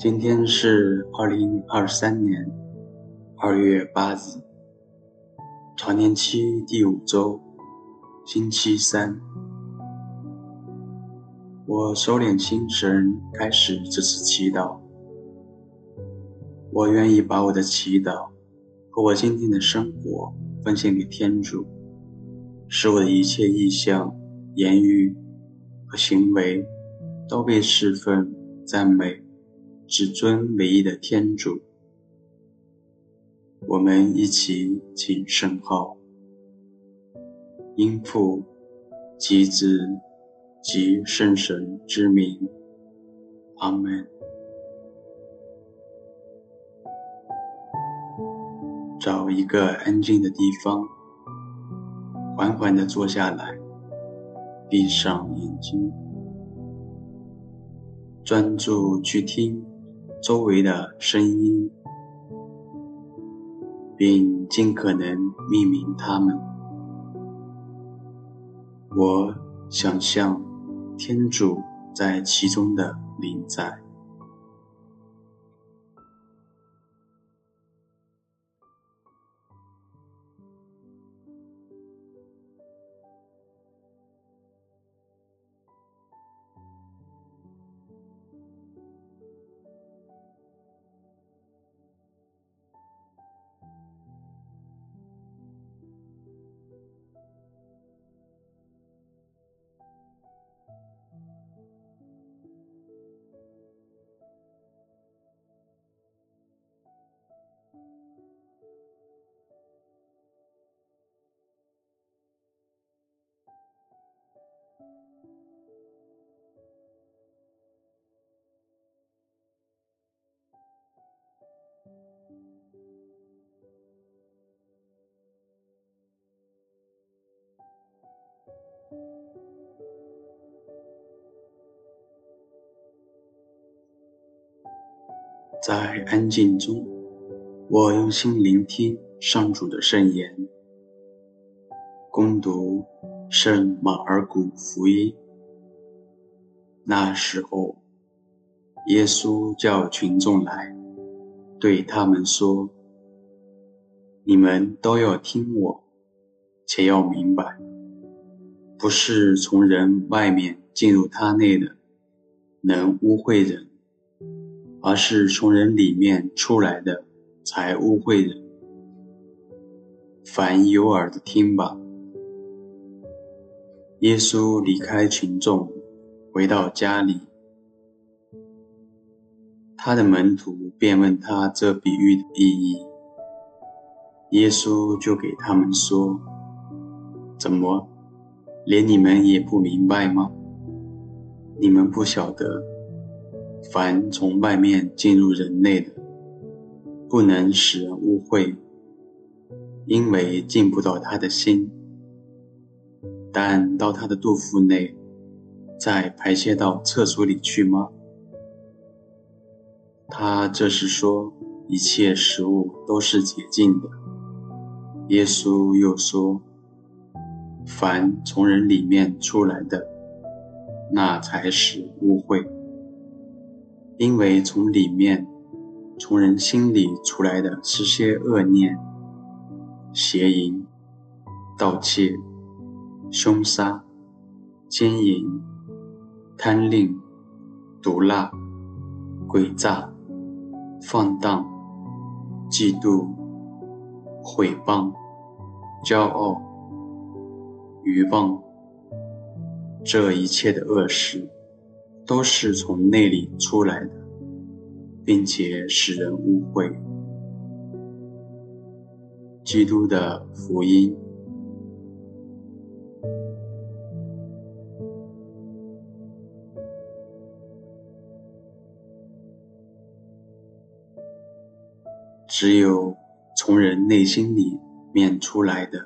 今天是二零二三年二月八日，常年期第五周，星期三。我收敛心神，开始这次祈祷。我愿意把我的祈祷和我今天的生活奉献给天主，使我的一切意向、言语和行为都被侍奉、赞美。至尊唯一的天主，我们一起请圣号，因父及子及圣神之名，阿门。找一个安静的地方，缓缓地坐下来，闭上眼睛，专注去听。周围的声音，并尽可能命名它们。我想象天主在其中的临在。在安静中，我用心聆听上主的圣言，攻读圣马尔谷福音。那时候，耶稣叫群众来，对他们说：“你们都要听我，且要明白，不是从人外面进入他内的，能污秽人。”而是从人里面出来的才污秽人。凡有耳的听吧。耶稣离开群众，回到家里，他的门徒便问他这比喻的意义。耶稣就给他们说：“怎么，连你们也不明白吗？你们不晓得。”凡从外面进入人类的，不能使人误会，因为进不到他的心，但到他的肚腹内，再排泄到厕所里去吗？他这是说，一切食物都是洁净的。耶稣又说，凡从人里面出来的，那才是污秽。因为从里面，从人心里出来的是些恶念、邪淫、盗窃、凶杀、奸淫、贪吝、毒辣、诡诈、放荡、嫉妒、毁谤、骄傲、愚妄，这一切的恶事。都是从内里出来的，并且使人污秽。基督的福音。只有从人内心里面出来的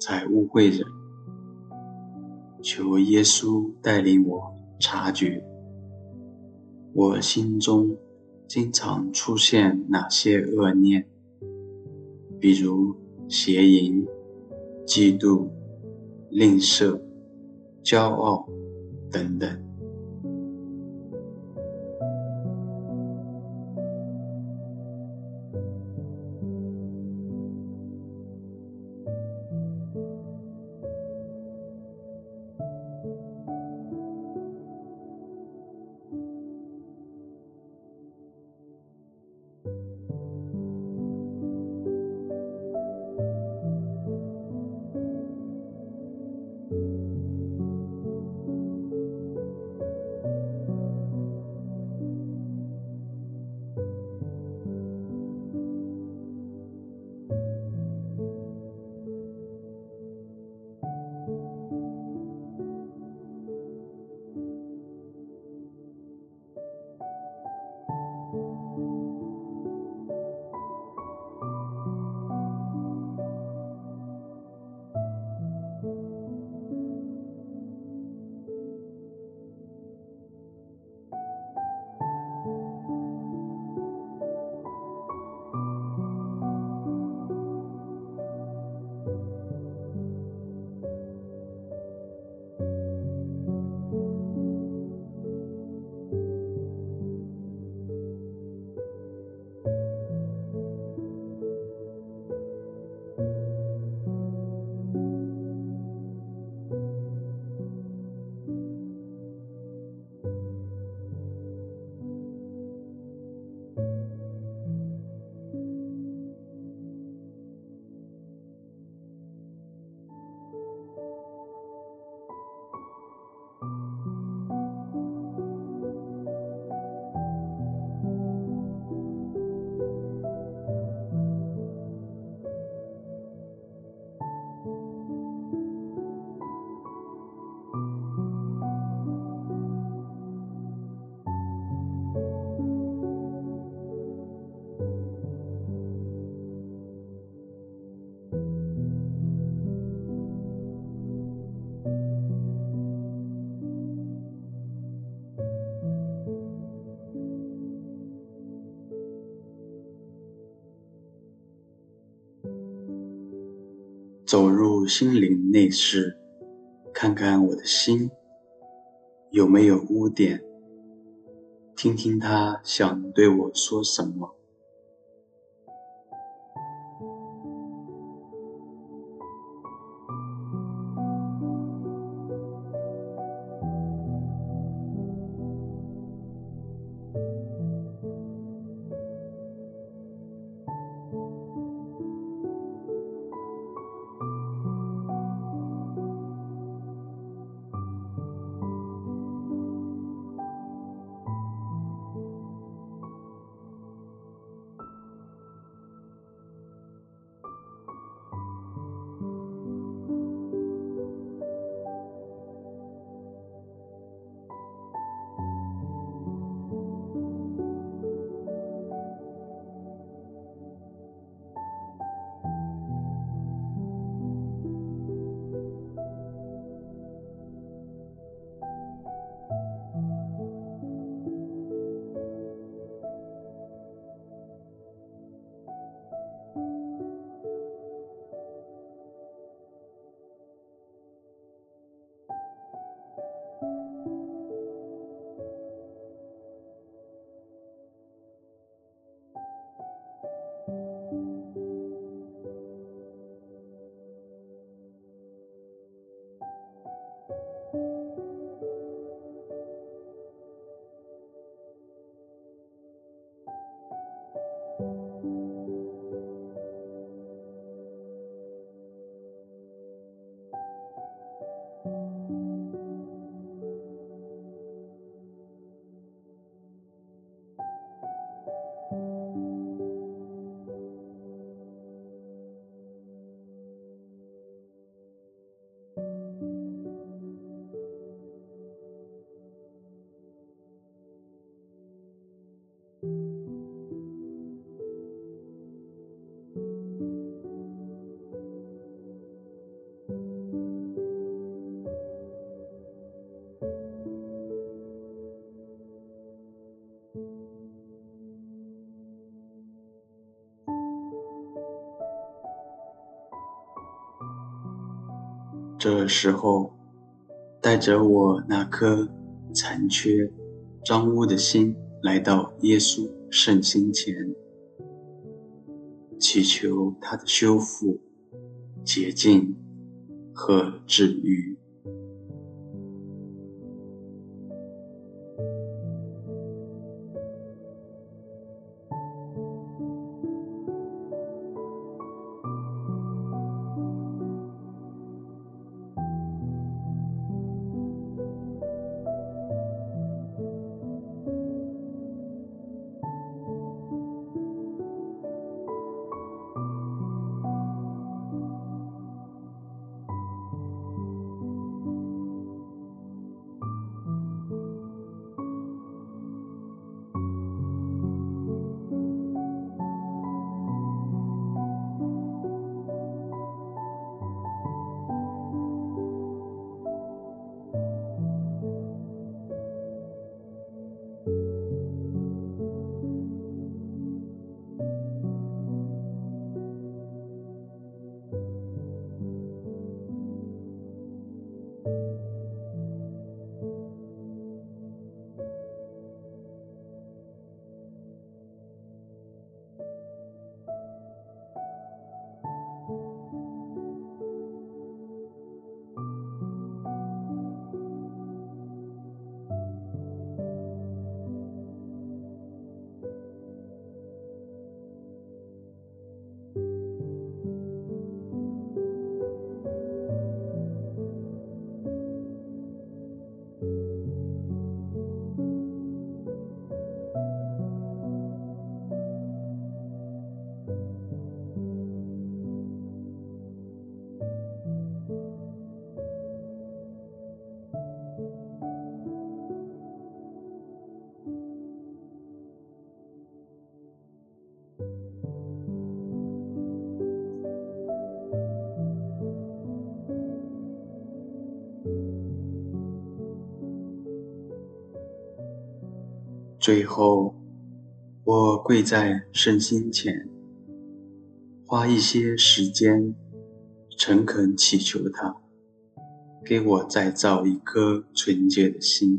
才污秽人。求耶稣带领我察觉，我心中经常出现哪些恶念，比如邪淫、嫉妒、吝啬、骄傲等等。走入心灵内室，看看我的心有没有污点，听听他想对我说什么。这时候，带着我那颗残缺、脏污的心，来到耶稣圣心前，祈求他的修复、洁净和治愈。最后，我跪在圣心前，花一些时间，诚恳祈求他，给我再造一颗纯洁的心。